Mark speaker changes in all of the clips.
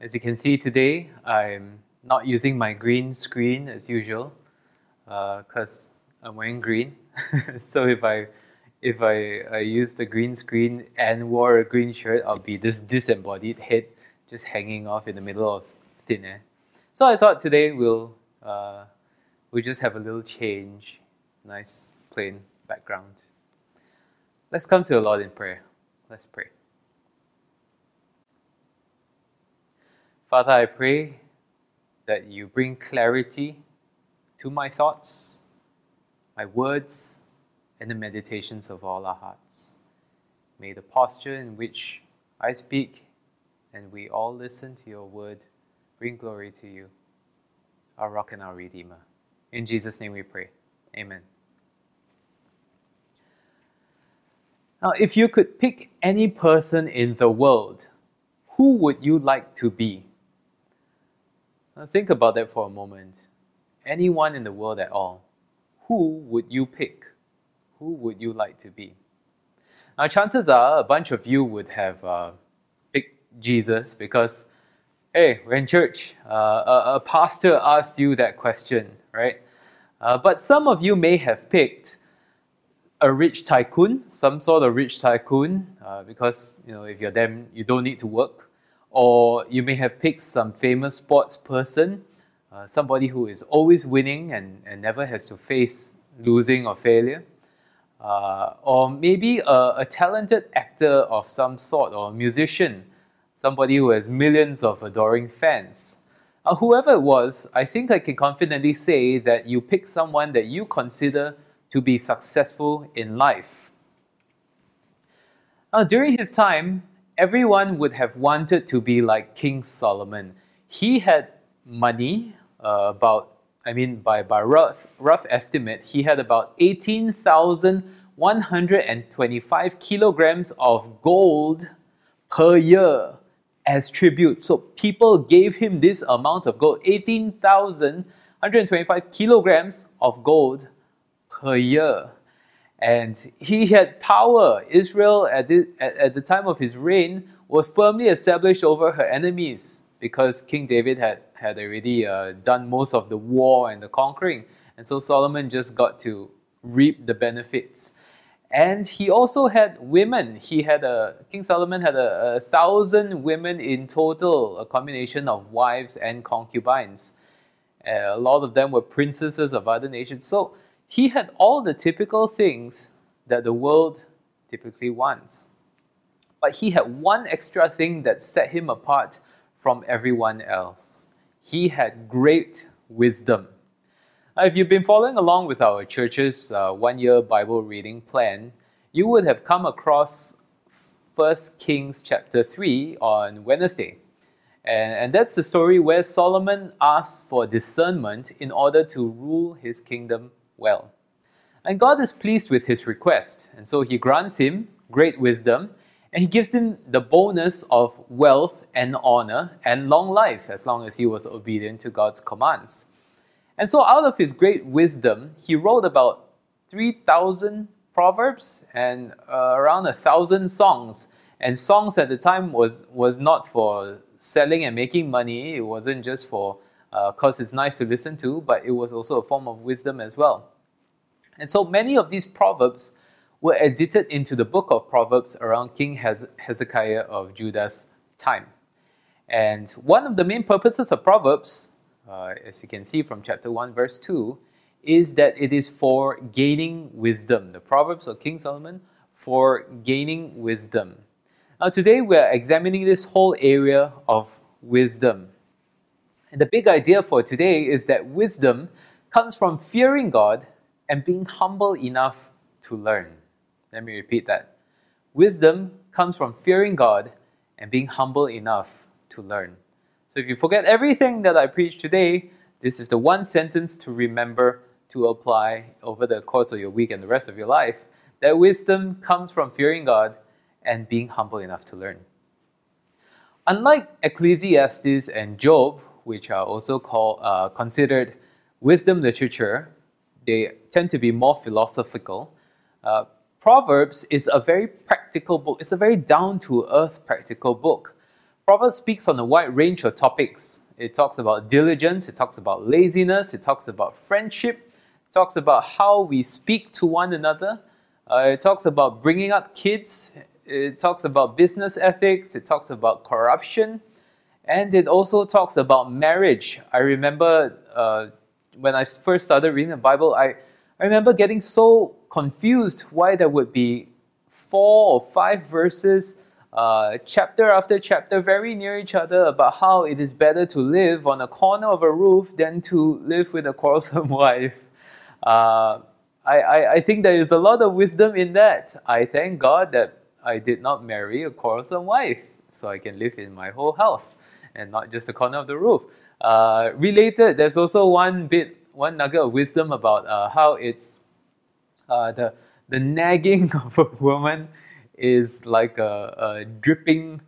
Speaker 1: As you can see today, I'm not using my green screen as usual because uh, I'm wearing green. so if I if I, I use the green screen and wore a green shirt, I'll be this disembodied head just hanging off in the middle of thin air. So I thought today we'll uh, we'll just have a little change, nice plain background. Let's come to the Lord in prayer. Let's pray. Father, I pray that you bring clarity to my thoughts, my words, and the meditations of all our hearts. May the posture in which I speak and we all listen to your word bring glory to you, our rock and our redeemer. In Jesus' name we pray. Amen. Now, if you could pick any person in the world, who would you like to be? Now think about that for a moment. Anyone in the world at all, who would you pick? Who would you like to be? Now, chances are a bunch of you would have uh, picked Jesus because, hey, we're in church. Uh, a, a, pastor asked you that question, right? Uh, but some of you may have picked a rich tycoon, some sort of rich tycoon, uh, because you know if you're them, you don't need to work or you may have picked some famous sports person, uh, somebody who is always winning and, and never has to face losing or failure. Uh, or maybe a, a, talented actor of some sort or musician, somebody who has millions of adoring fans. Uh, whoever it was, I think I can confidently say that you picked someone that you consider to be successful in life. Now, during his time, everyone would have wanted to be like King Solomon. He had money, uh, about, I mean, by, by rough, rough estimate, he had about 18,125 kilograms of gold per year as tribute. So people gave him this amount of gold 18,125 kilograms of gold per year and he had power. Israel, at the, at, at the time of his reign, was firmly established over her enemies because King David had, had already uh, done most of the war and the conquering. And so Solomon just got to reap the benefits. And he also had women. He had a King Solomon had a, a thousand women in total, a combination of wives and concubines. Uh, a lot of them were princesses of other nations. So he had all the typical things that the world typically wants. But he had one extra thing that set him apart from everyone else. He had great wisdom. Now, if you've been following along with our church's uh, one year Bible reading plan, you would have come across 1 Kings chapter 3 on Wednesday. And, and that's the story where Solomon asked for discernment in order to rule his kingdom well. And God is pleased with his request, and so he grants him great wisdom, and he gives him the bonus of wealth and honor and long life as long as he was obedient to God's commands. And so, out of his great wisdom, he wrote about 3,000 proverbs and uh, around a thousand songs. And songs at the time was, was not for selling and making money, it wasn't just for because uh, it's nice to listen to, but it was also a form of wisdom as well. And so many of these proverbs were edited into the book of Proverbs around King Hezekiah of Judah's time. And one of the main purposes of Proverbs, uh, as you can see from chapter 1, verse 2, is that it is for gaining wisdom. The Proverbs of King Solomon for gaining wisdom. Now, today we are examining this whole area of wisdom. And the big idea for today is that wisdom comes from fearing God and being humble enough to learn. Let me repeat that. Wisdom comes from fearing God and being humble enough to learn. So if you forget everything that I preached today, this is the one sentence to remember to apply over the course of your week and the rest of your life. That wisdom comes from fearing God and being humble enough to learn. Unlike Ecclesiastes and Job, which are also called, uh, considered wisdom literature. They tend to be more philosophical. Uh, Proverbs is a very practical book. It's a very down to earth practical book. Proverbs speaks on a wide range of topics. It talks about diligence, it talks about laziness, it talks about friendship, it talks about how we speak to one another, uh, it talks about bringing up kids, it talks about business ethics, it talks about corruption, and it also talks about marriage. I remember uh, when I first started reading the Bible, I, I remember getting so confused why there would be four or five verses, uh, chapter after chapter, very near each other, about how it is better to live on a corner of a roof than to live with a quarrelsome wife. Uh, I, I, I think there is a lot of wisdom in that. I thank God that I did not marry a quarrelsome wife, so I can live in my whole house and not just the corner of the roof. Uh, related, there's also one bit, one nugget of wisdom about uh, how it's uh, the the nagging of a woman is like a, a dripping,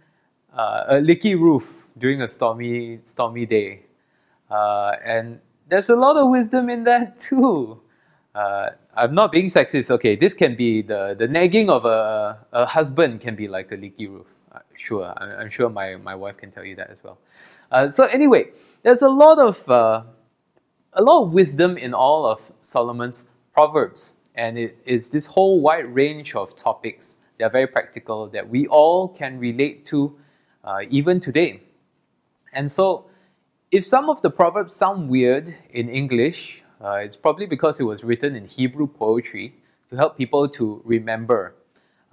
Speaker 1: uh, a leaky roof during a stormy stormy day, uh, and there's a lot of wisdom in that too. Uh, I'm not being sexist. Okay, this can be the, the nagging of a, a husband can be like a leaky roof. Uh, sure, I'm, sure my, my wife can tell you that as well. Uh, so anyway, there's a lot of uh, a lot of wisdom in all of Solomon's proverbs, and it is this whole wide range of topics that are very practical that we all can relate to uh, even today. And so, if some of the proverbs sound weird in English, uh, it's probably because it was written in Hebrew poetry to help people to remember.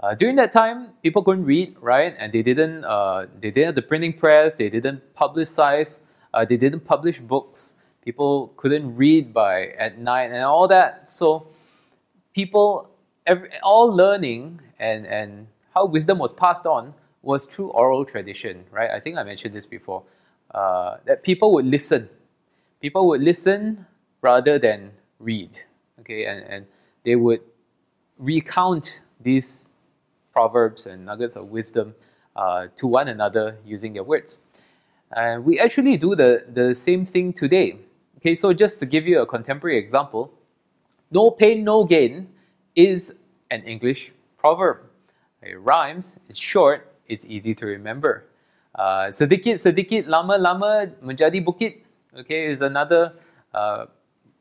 Speaker 1: Uh, during that time, people couldn't read, right? And they didn't, uh, they didn't have the printing press, they didn't publicize, uh, they didn't publish books. People couldn't read by at night and all that. So, people, every, all learning and, and how wisdom was passed on was through oral tradition, right? I think I mentioned this before. Uh, that people would listen. People would listen rather than read. Okay, and, and they would recount these proverbs and nuggets of wisdom uh, to one another using their words. And we actually do the, the same thing today. Okay, so just to give you a contemporary example, no pain, no gain is an English proverb. It rhymes, it's short, it's easy to remember. Uh, sedikit sedikit lama lama menjadi bukit. Okay, is another uh,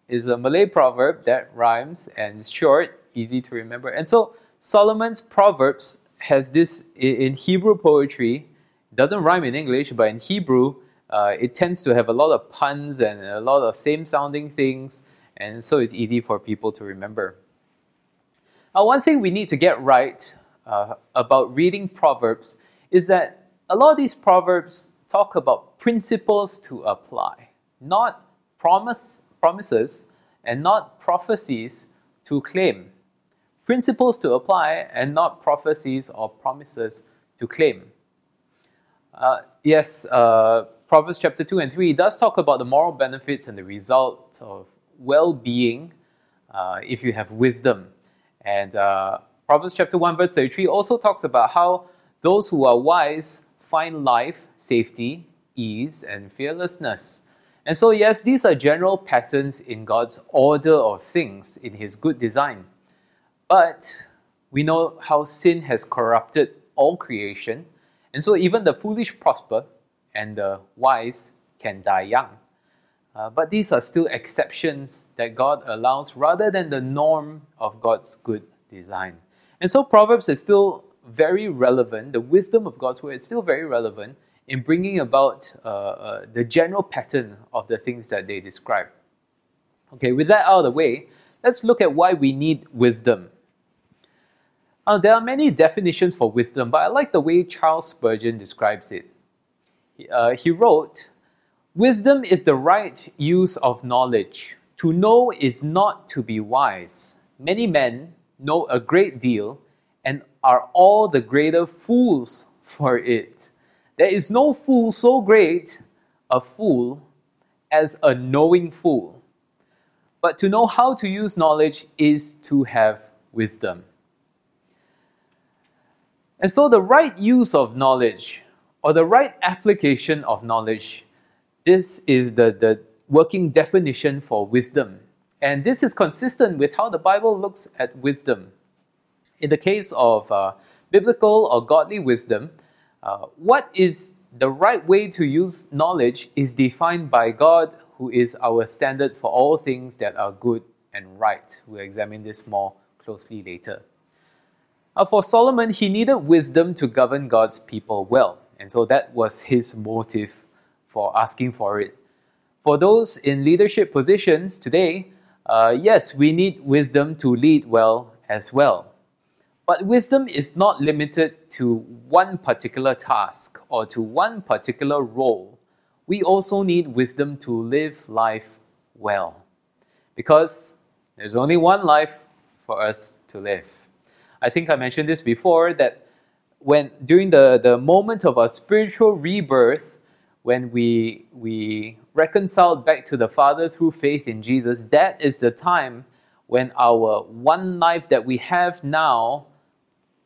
Speaker 1: is a Malay proverb that rhymes and is short, easy to remember. And so Solomon's Proverbs has this in Hebrew poetry, doesn't rhyme in English, but in Hebrew, uh, it tends to have a lot of puns and a lot of same sounding things, and so it's easy for people to remember. Now, one thing we need to get right uh, about reading Proverbs is that a lot of these Proverbs talk about principles to apply, not promise promises and not prophecies to claim. Principles to apply and not prophecies or promises to claim. Uh, yes, uh, Proverbs chapter 2 and 3 does talk about the moral benefits and the results of well being uh, if you have wisdom. And uh, Proverbs chapter 1, verse 33 also talks about how those who are wise find life, safety, ease, and fearlessness. And so, yes, these are general patterns in God's order of things, in His good design. But we know how sin has corrupted all creation, and so even the foolish prosper and the wise can die young. Uh, but these are still exceptions that God allows rather than the norm of God's good design. And so Proverbs is still very relevant. The wisdom of God's word is still very relevant in bringing about uh, uh, the general pattern of the things that they describe. Okay, with that out of the way, let's look at why we need wisdom. Now, there are many definitions for wisdom, but I like the way Charles Spurgeon describes it. Uh, he wrote, Wisdom is the right use of knowledge. To know is not to be wise. Many men know a great deal and are all the greater fools for it. There is no fool so great a fool as a knowing fool. But to know how to use knowledge is to have wisdom. And so, the right use of knowledge or the right application of knowledge, this is the, the working definition for wisdom. And this is consistent with how the Bible looks at wisdom. In the case of uh, biblical or godly wisdom, uh, what is the right way to use knowledge is defined by God, who is our standard for all things that are good and right. We'll examine this more closely later. Uh, for Solomon, he needed wisdom to govern God's people well, and so that was his motive for asking for it. For those in leadership positions today, uh, yes, we need wisdom to lead well as well. But wisdom is not limited to one particular task or to one particular role. We also need wisdom to live life well. Because there's only one life for us to live. I think I mentioned this before that when during the, the moment of our spiritual rebirth, when we we reconciled back to the Father through faith in Jesus, that is the time when our one life that we have now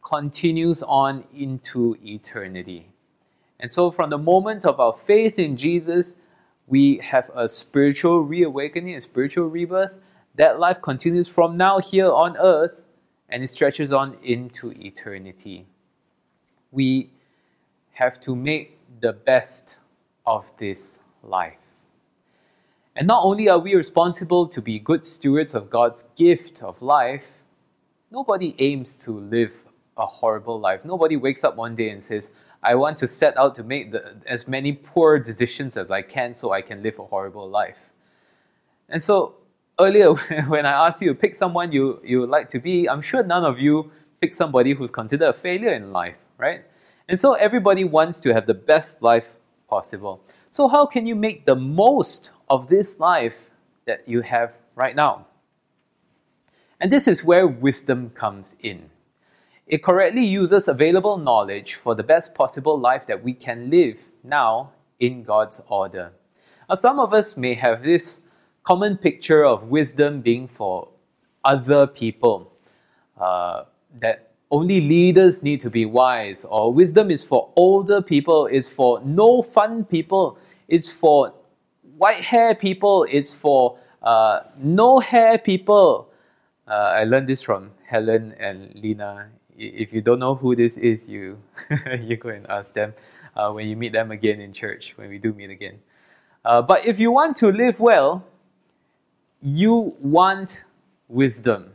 Speaker 1: continues on into eternity. And so, from the moment of our faith in Jesus, we have a spiritual reawakening, a spiritual rebirth. That life continues from now here on earth and it stretches on into eternity. We have to make the best of this life. And not only are we responsible to be good stewards of God's gift of life, nobody aims to live a horrible life. Nobody wakes up one day and says, I want to set out to make the, as many poor decisions as I can so I can live a horrible life. And so, earlier when I asked you to pick someone you, you would like to be, I'm sure none of you pick somebody who's considered a failure in life, right? And so, everybody wants to have the best life possible. So, how can you make the most of this life that you have right now? And this is where wisdom comes in. It correctly uses available knowledge for the best possible life that we can live now in God's order. Now, some of us may have this common picture of wisdom being for other people, uh, that only leaders need to be wise, or wisdom is for older people, it's for no fun people, it's for white hair people, it's for uh, no hair people. Uh, I learned this from Helen and Lena if you don't know who this is, you you go and ask them uh, when you meet them again in church, when we do meet again. Uh, but if you want to live well, you want wisdom.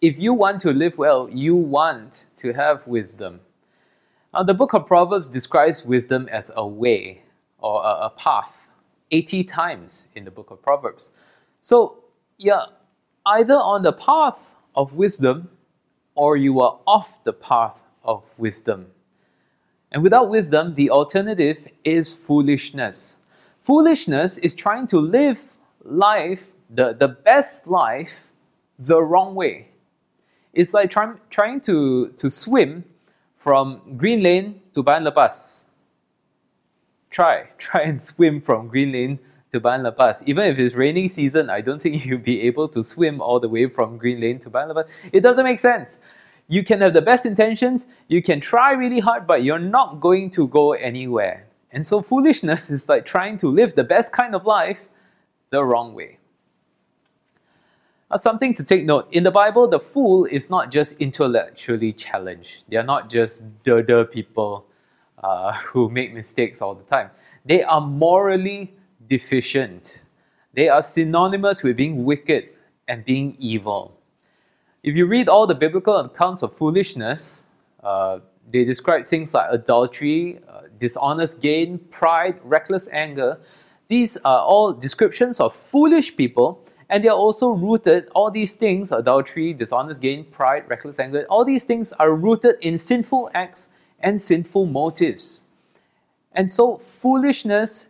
Speaker 1: If you want to live well, you want to have wisdom. Now, the book of Proverbs describes wisdom as a way or a, a path 80 times in the book of Proverbs. So, yeah, either on the path of wisdom or you are off the path of wisdom. And without wisdom, the alternative is foolishness. Foolishness is trying to live life, the, the best life, the wrong way. It's like try, trying to, to swim from Green Lane to Bayan Lepas. Try, try and swim from Green Lane to Bayan Lepas. Even if it's raining season, I don't think you'll be able to swim all the way from Green Lane to Bayan Lepas. It doesn't make sense. You can have the best intentions, you can try really hard, but you're not going to go anywhere. And so foolishness is like trying to live the best kind of life the wrong way. Now, something to take note in the Bible, the fool is not just intellectually challenged. They are not just dirty people uh, who make mistakes all the time. They are morally deficient. They are synonymous with being wicked and being evil. If you read all the biblical accounts of foolishness, uh, they describe things like adultery, uh, dishonest gain, pride, reckless anger. These are all descriptions of foolish people, and they are also rooted, all these things adultery, dishonest gain, pride, reckless anger all these things are rooted in sinful acts and sinful motives. And so, foolishness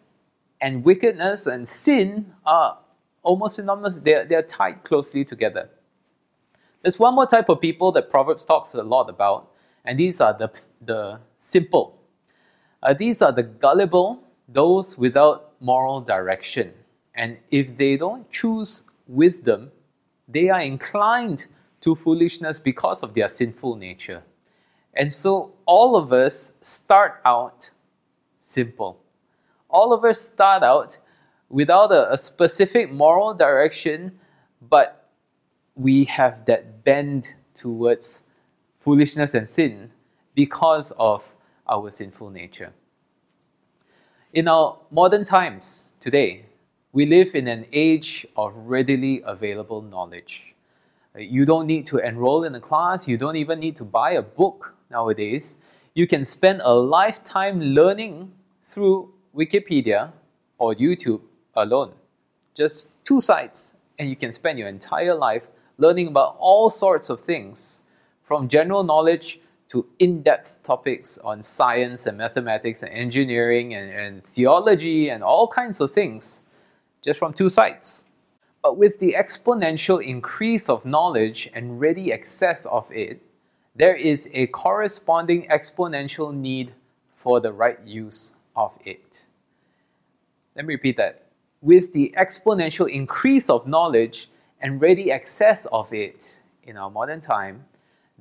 Speaker 1: and wickedness and sin are almost synonymous, they're, they're tied closely together. There's one more type of people that Proverbs talks a lot about, and these are the, the simple. Uh, these are the gullible, those without moral direction. And if they don't choose wisdom, they are inclined to foolishness because of their sinful nature. And so all of us start out simple all of us start out without a, a specific moral direction, but we have that bend towards foolishness and sin because of our sinful nature. In our modern times today, we live in an age of readily available knowledge. Uh, you don't need to enroll in a class, you don't even need to buy a book nowadays. You can spend a lifetime learning through Wikipedia or YouTube alone. Just two sites, and you can spend your entire life learning about all sorts of things, from general knowledge to in depth topics on science and mathematics and engineering and, and theology and all kinds of things, just from two sites. But with the exponential increase of knowledge and ready access of it, there is a corresponding exponential need for the right use of it. Let me repeat that. With the exponential increase of knowledge and ready access of it in our modern time,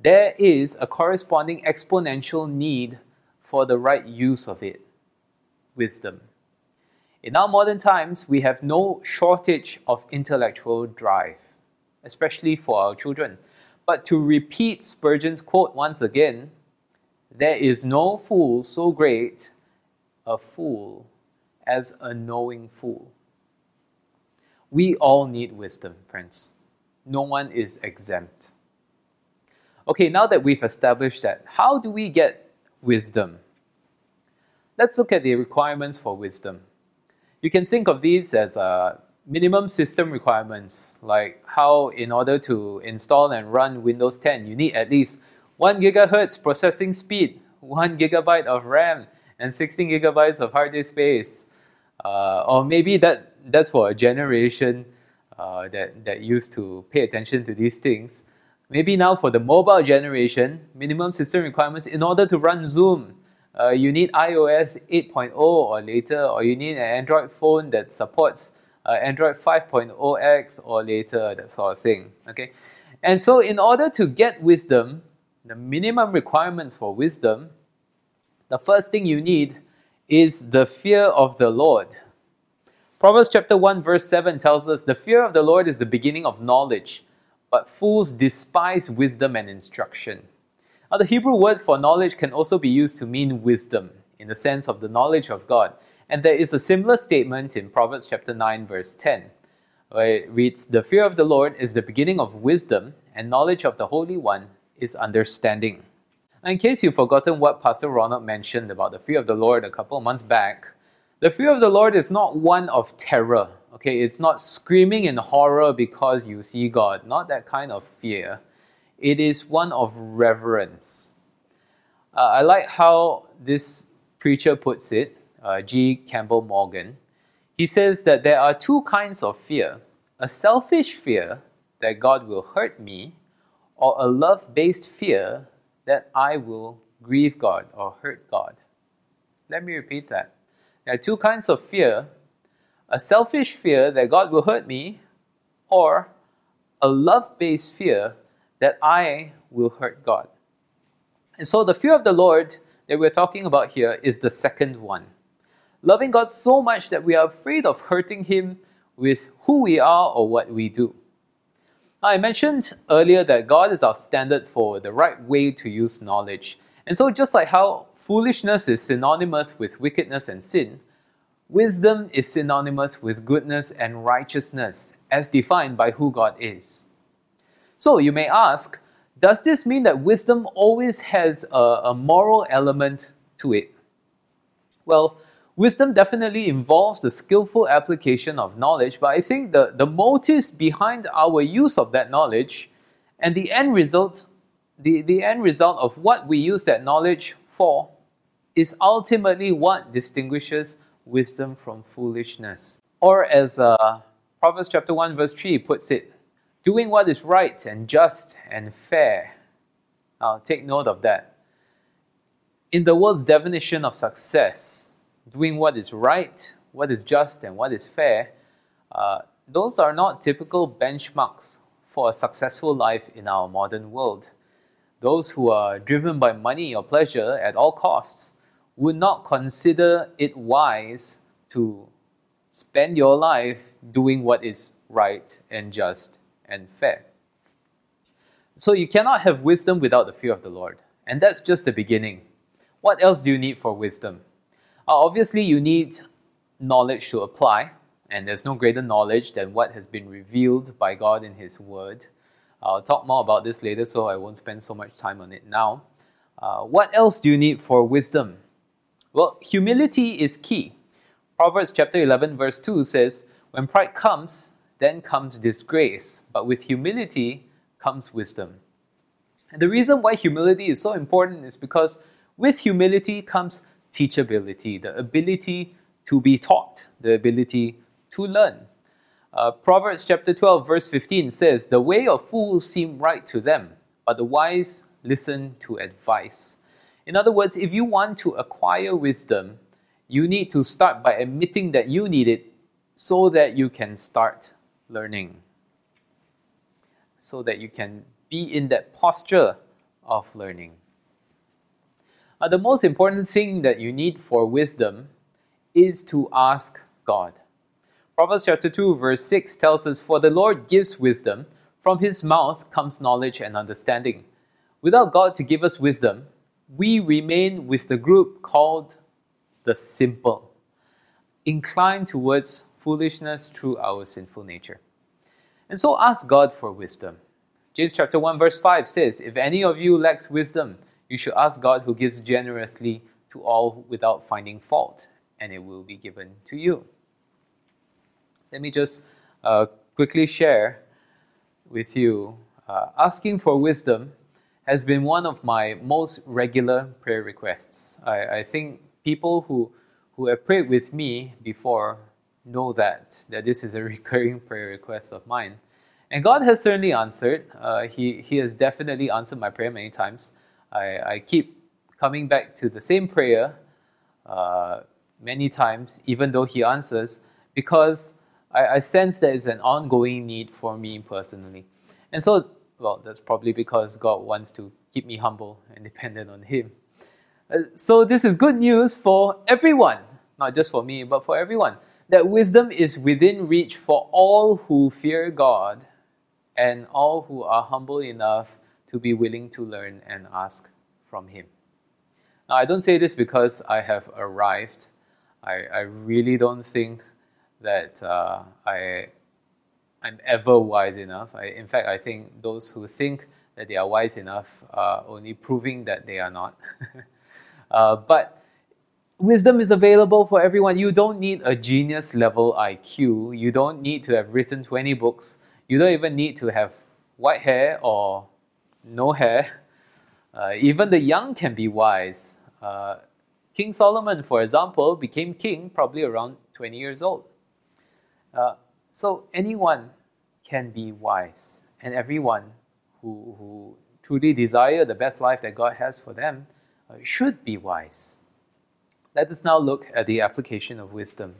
Speaker 1: there is a corresponding exponential need for the right use of it wisdom. In our modern times, we have no shortage of intellectual drive, especially for our children. But to repeat Spurgeon's quote once again, there is no fool so great a fool as a knowing fool. We all need wisdom, friends. No one is exempt. Okay, now that we've established that, how do we get wisdom? Let's look at the requirements for wisdom. You can think of these as uh, minimum system requirements, like how, in order to install and run Windows 10, you need at least 1 gigahertz processing speed, 1 gigabyte of RAM, and 16 gigabytes of hard disk space. Uh, or maybe that, that's for a generation uh, that, that used to pay attention to these things. Maybe now for the mobile generation, minimum system requirements in order to run Zoom, uh, you need iOS 8.0 or later, or you need an Android phone that supports uh, Android 5.0x or later, that sort of thing. Okay, and so in order to get wisdom, the minimum requirements for wisdom, the first thing you need is the fear of the Lord. Proverbs chapter 1 verse 7 tells us the fear of the Lord is the beginning of knowledge, but fools despise wisdom and instruction. Now, the Hebrew word for knowledge can also be used to mean wisdom, in the sense of the knowledge of God. And there is a similar statement in Proverbs chapter 9, verse 10, where it reads, The fear of the Lord is the beginning of wisdom, and knowledge of the Holy One is understanding. Now, in case you've forgotten what Pastor Ronald mentioned about the fear of the Lord a couple of months back, the fear of the Lord is not one of terror. Okay, it's not screaming in horror because you see God, not that kind of fear it is one of reverence. Uh, I like how this preacher puts it, uh, G. Campbell Morgan. He says that there are two kinds of fear a selfish fear that God will hurt me, or a love based fear that I will grieve God or hurt God. Let me repeat that. There are two kinds of fear a selfish fear that God will hurt me, or a love based fear that I will hurt God. And so the fear of the Lord that we're talking about here is the second one. Loving God so much that we are afraid of hurting Him with who we are or what we do. I mentioned earlier that God is our standard for the right way to use knowledge. And so, just like how foolishness is synonymous with wickedness and sin, wisdom is synonymous with goodness and righteousness, as defined by who God is. So you may ask, does this mean that wisdom always has a, a moral element to it? Well, wisdom definitely involves the skillful application of knowledge, but I think the, the motives behind our use of that knowledge and the end result, the, the end result of what we use that knowledge for is ultimately what distinguishes wisdom from foolishness. Or as uh, Proverbs chapter 1 verse 3 puts it, doing what is right and just and fair. Now, take note of that. In the world's definition of success, doing what is right, what is just, and what is fair, uh, those are not typical benchmarks for a successful life in our modern world. Those who are driven by money or pleasure at all costs would not consider it wise to spend your life doing what is right and just and fair. So you cannot have wisdom without the fear of the Lord. And that's just the beginning. What else do you need for wisdom? Uh, obviously, you need knowledge to apply, and there's no greater knowledge than what has been revealed by God in His Word. I'll talk more about this later, so I won't spend so much time on it now. Uh, what else do you need for wisdom? Well, humility is key. Proverbs chapter 11, verse 2 says, When pride comes, then comes disgrace, but with humility comes wisdom. And the reason why humility is so important is because with humility comes teachability, the ability to be taught, the ability to learn. Uh, Proverbs chapter 12, verse 15 says, The way of fools seem right to them, but the wise listen to advice. In other words, if you want to acquire wisdom, you need to start by admitting that you need it so that you can start learning. So that you can be in that posture of learning. Uh, the most important thing that you need for wisdom is to ask God. Proverbs chapter 2, verse 6 tells us, For the Lord gives wisdom, from his mouth comes knowledge and understanding. Without God to give us wisdom, we remain with the group called the simple, inclined towards foolishness through our sinful nature. And so ask God for wisdom. James chapter 1 verse 5 says, If any of you lacks wisdom, you should ask God who gives generously to all without finding fault, and it will be given to you. Let me just uh, quickly share with you. Uh, asking for wisdom has been one of my most regular prayer requests. I, I think people who, who have prayed with me before know that, that this is a recurring prayer request of mine. And God has certainly answered. Uh, he, he has definitely answered my prayer many times. I, I keep coming back to the same prayer uh, many times, even though He answers, because I, I sense there is an ongoing need for me personally. And so well, that's probably because God wants to keep me humble and dependent on Him. Uh, so, this is good news for everyone, not just for me, but for everyone. That wisdom is within reach for all who fear God and all who are humble enough to be willing to learn and ask from Him. Now, I don't say this because I have arrived. I, I really don't think that uh, I I'm ever wise enough. I, in fact, I think those who think that they are wise enough are only proving that they are not. uh, but wisdom is available for everyone. You don't need a genius level IQ. You don't need to have written 20 books. You don't even need to have white hair or no hair. Uh, even the young can be wise. Uh, king Solomon, for example, became king probably around 20 years old. Uh, so anyone can be wise, and everyone who, who truly desire the best life that God has for them uh, should be wise. Let us now look at the application of wisdom.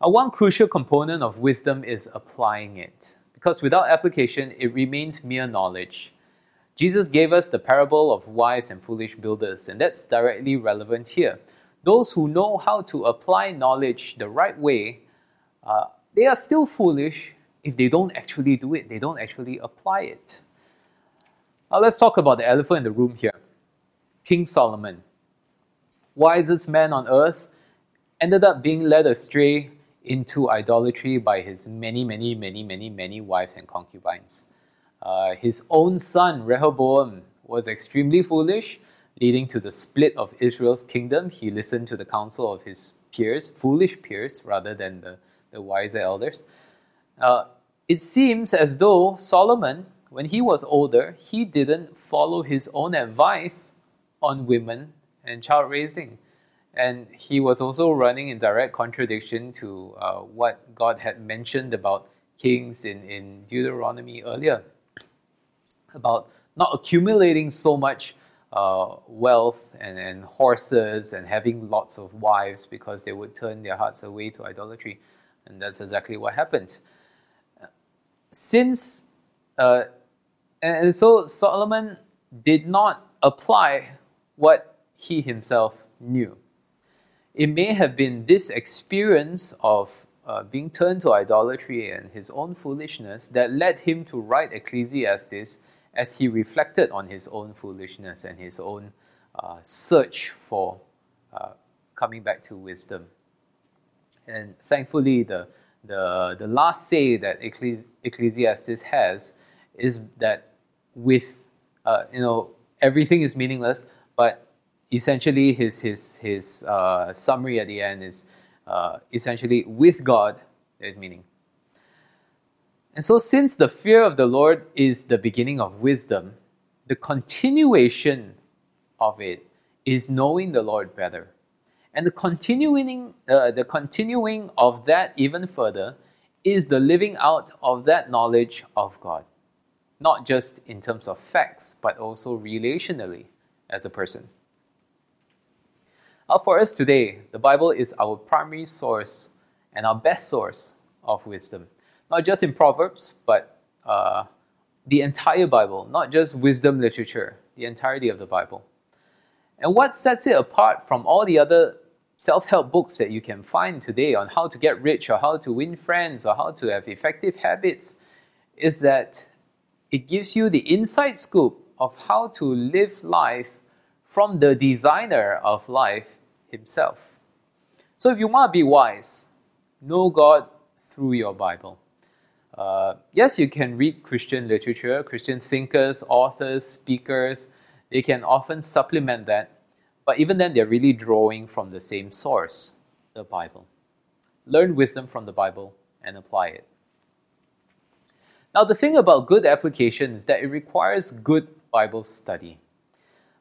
Speaker 1: Uh, one crucial component of wisdom is applying it, because without application, it remains mere knowledge. Jesus gave us the parable of wise and foolish builders, and that's directly relevant here. Those who know how to apply knowledge the right way uh, they are still foolish if they don't actually do it, they don't actually apply it. Now let's talk about the elephant in the room here King Solomon, wisest man on earth, ended up being led astray into idolatry by his many, many, many, many, many wives and concubines. Uh, his own son, Rehoboam, was extremely foolish, leading to the split of Israel's kingdom. He listened to the counsel of his peers, foolish peers, rather than the the wiser elders. Uh, it seems as though Solomon, when he was older, he didn't follow his own advice on women and child raising. And he was also running in direct contradiction to uh, what God had mentioned about kings in, in Deuteronomy earlier about not accumulating so much uh, wealth and, and horses and having lots of wives because they would turn their hearts away to idolatry. And that's exactly what happened. Since, uh, and so Solomon did not apply what he himself knew. It may have been this experience of uh, being turned to idolatry and his own foolishness that led him to write Ecclesiastes as he reflected on his own foolishness and his own uh, search for uh, coming back to wisdom. And thankfully, the, the, the last say that Ecclesiastes has is that with, uh, you know, everything is meaningless, but essentially his, his, his uh, summary at the end is uh, essentially with God, there's meaning. And so, since the fear of the Lord is the beginning of wisdom, the continuation of it is knowing the Lord better. And the continuing, uh, the continuing of that even further is the living out of that knowledge of God, not just in terms of facts, but also relationally as a person. Now, for us today, the Bible is our primary source and our best source of wisdom, not just in Proverbs, but uh, the entire Bible, not just wisdom literature, the entirety of the Bible. And what sets it apart from all the other self help books that you can find today on how to get rich or how to win friends or how to have effective habits is that it gives you the inside scoop of how to live life from the designer of life himself. So if you want to be wise, know God through your Bible. Uh, yes, you can read Christian literature, Christian thinkers, authors, speakers, they can often supplement that, but even then, they're really drawing from the same source, the Bible. Learn wisdom from the Bible and apply it. Now, the thing about good application is that it requires good Bible study,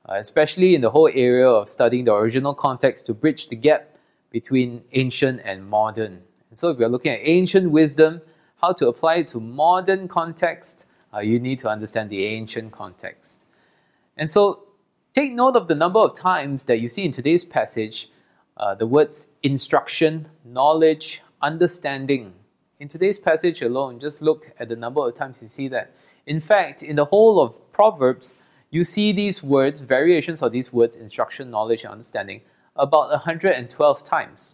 Speaker 1: uh, especially in the whole area of studying the original context to bridge the gap between ancient and modern. And so, if you're looking at ancient wisdom, how to apply it to modern context, uh, you need to understand the ancient context. And so take note of the number of times that you see in today's passage uh, the words instruction, knowledge, understanding. In today's passage alone, just look at the number of times you see that. In fact, in the whole of Proverbs, you see these words, variations of these words, instruction, knowledge, and understanding, about 112 times.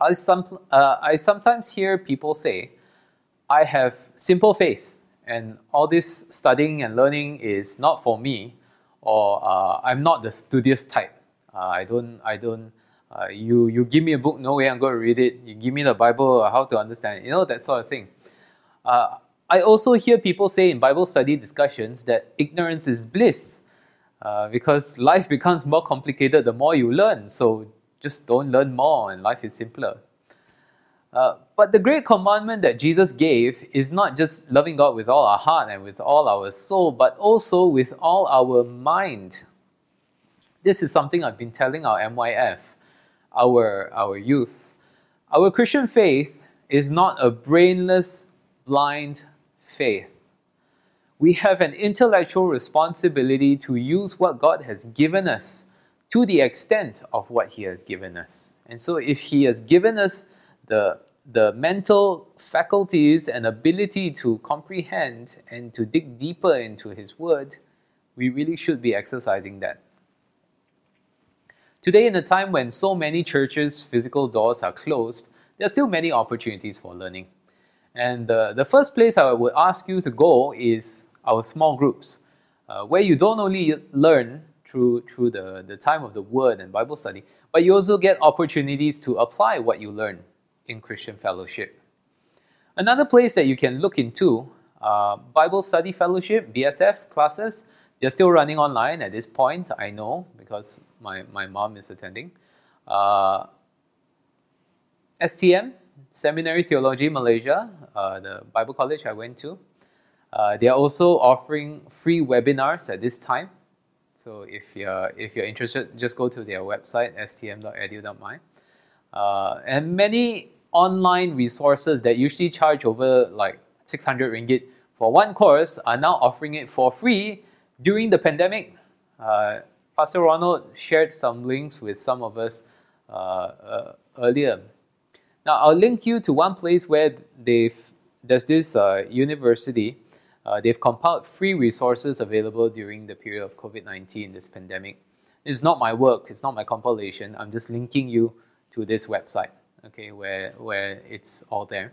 Speaker 1: I, some, uh, I sometimes hear people say, I have simple faith and all this studying and learning is not for me, or uh, I'm not the studious type. Uh, I don't, I don't. Uh, you you give me a book, no way I'm going to read it. You give me the Bible, uh, how to understand it, you know that sort of thing. Uh, I also hear people say in Bible study discussions that ignorance is bliss, uh, because life becomes more complicated the more you learn. So just don't learn more, and life is simpler. Uh, but the great commandment that Jesus gave is not just loving God with all our heart and with all our soul, but also with all our mind. This is something I've been telling our MYF, our, our youth. Our Christian faith is not a brainless, blind faith. We have an intellectual responsibility to use what God has given us to the extent of what He has given us. And so, if He has given us the, the mental faculties and ability to comprehend and to dig deeper into His Word, we really should be exercising that. Today, in a time when so many churches' physical doors are closed, there are still many opportunities for learning. And uh, the first place I would ask you to go is our small groups, uh, where you don't only learn through, through the, the time of the Word and Bible study, but you also get opportunities to apply what you learn in Christian fellowship. Another place that you can look into uh, Bible Study Fellowship, BSF classes. They're still running online at this point, I know, because my, my mom is attending. Uh, STM, Seminary Theology Malaysia, uh, the Bible college I went to. Uh, they are also offering free webinars at this time. So if you're, if you're interested, just go to their website, stm.edu.my. Uh, and many online resources that usually charge over like 600 ringgit for one course are now offering it for free during the pandemic. Uh, Pastor Ronald shared some links with some of us uh, uh, earlier. Now, I'll link you to one place where they've there's this uh, university. Uh, they've compiled free resources available during the period of COVID 19, this pandemic. It's not my work, it's not my compilation. I'm just linking you to this website okay, where, where it's all there.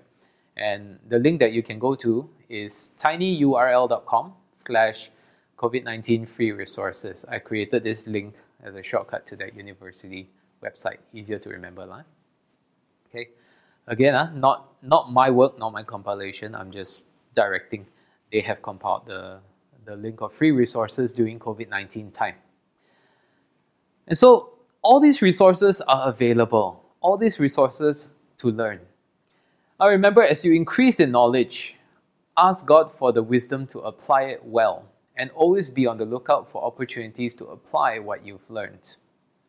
Speaker 1: And the link that you can go to is tinyurl.com slash COVID-19 free resources. I created this link as a shortcut to that university website. Easier to remember, lah. Okay. Again, uh, not not my work, not my compilation. I'm just directing. They have compiled the the link of free resources during COVID nineteen time. And so all these resources are available. All these resources to learn. Now remember, as you increase in knowledge, ask God for the wisdom to apply it well, and always be on the lookout for opportunities to apply what you've learned.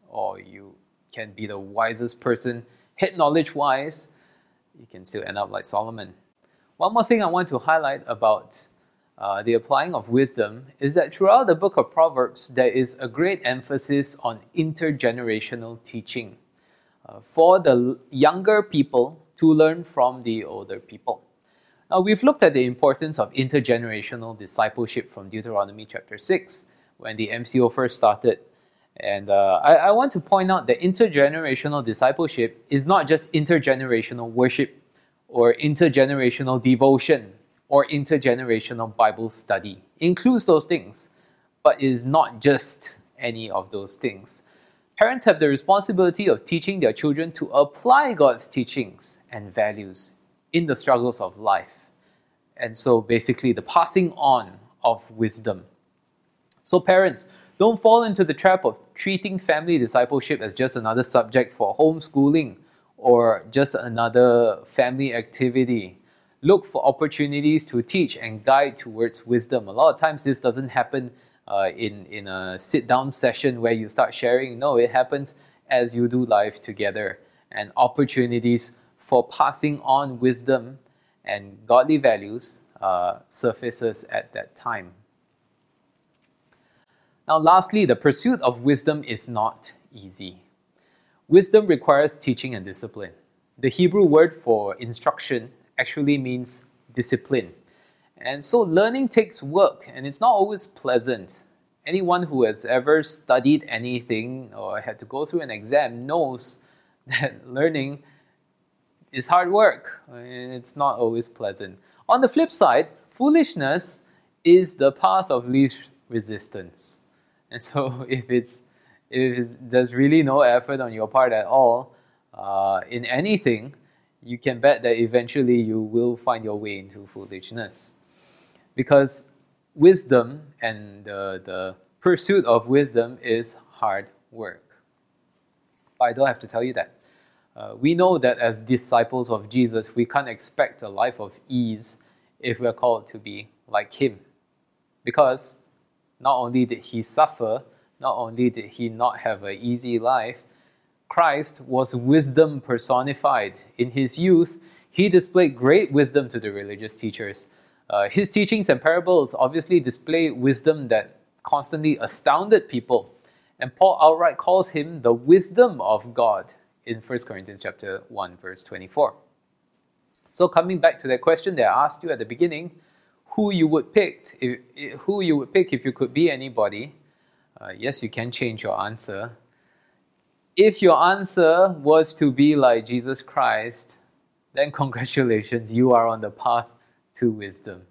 Speaker 1: Or you can be the wisest person, head knowledge wise, you can still end up like Solomon. One more thing I want to highlight about uh, the applying of wisdom is that throughout the book of Proverbs, there is a great emphasis on intergenerational teaching uh, for the younger people to learn from the older people. Now, we've looked at the importance of intergenerational discipleship from Deuteronomy chapter 6 when the MCO first started. And uh, I, I want to point out that intergenerational discipleship is not just intergenerational worship or intergenerational devotion or intergenerational Bible study. It includes those things, but is not just any of those things. Parents have the responsibility of teaching their children to apply God's teachings and values in the struggles of life and so basically the passing on of wisdom. So, parents, don't fall into the trap of treating family discipleship as just another subject for homeschooling or just another family activity. Look for opportunities to teach and guide towards wisdom. A lot of times, this doesn't happen uh, in, in a sit down session where you start sharing. No, it happens as you do life together and opportunities for passing on wisdom and godly values uh, surfaces at that time. Now, lastly, the pursuit of wisdom is not easy. Wisdom requires teaching and discipline. The Hebrew word for instruction actually means discipline. And so learning takes work and it's not always pleasant. Anyone who has ever studied anything or had to go through an exam knows that learning is hard work. And it's not always pleasant. On the flip side, foolishness is the path of least resistance. And so if it's if there's really no effort on your part at all uh, in anything, you can bet that eventually you will find your way into foolishness. Because wisdom and the, the pursuit of wisdom is hard work. I don't have to tell you that. Uh, we know that as disciples of Jesus, we can't expect a life of ease if we're called to be like Him. Because not only did He suffer, not only did He not have an easy life, Christ was wisdom personified. In His youth, He displayed great wisdom to the religious teachers. Uh, his teachings and parables obviously display wisdom that constantly astounded people. And Paul outright calls him the wisdom of God in 1 Corinthians chapter 1 verse 24. So coming back to that question that I asked you at the beginning, who you would pick if, who you would pick if you could be anybody? Uh, yes, you can change your answer. If your answer was to be like Jesus Christ, then congratulations, you are on the path to wisdom.